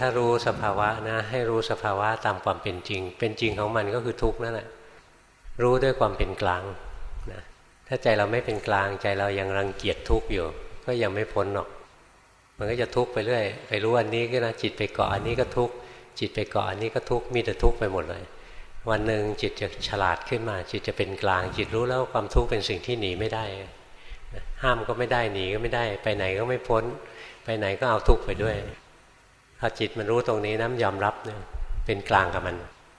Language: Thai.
ถ้ารู้สภาวะนะให้รู้สภาวะตามความเป็นจริง เป็นจริงของมันก็คือทุกข์นั่นแหละรู้ด้วยความเป็นกลางนะถ้าใจเราไม่เป็นกลางใจเรายังรังเกียจทุกข์อยู่ ก็ยังไม่พ้นหรอก มันก็จะทุกข์ไปเรื่อยไปรู้อันนี้ก็นะจิตไปเกาะอันนี้ก็ทุกข์จิตไปเกาะอันนี้ก็ทุกข์มีแต่ทุกข์ไปหมดเลย วันหนึ่งจิตจะฉลาดขึ้นมา จิตจะเป็นกลาง จิตรู้แล้วความทุกข์เป็นสิ่งที่หนีไม่ได้ ห้ามก็ไม่ได้หนีก็ไม่ได้ ไปไหนก็ไม่พ้น ไปไหนก็เอาทุกข์ไปด้วย พอจิตมันรู้ตรงนี้นะ้ำยอมรับเนี่ยเป็นกลางกับมัน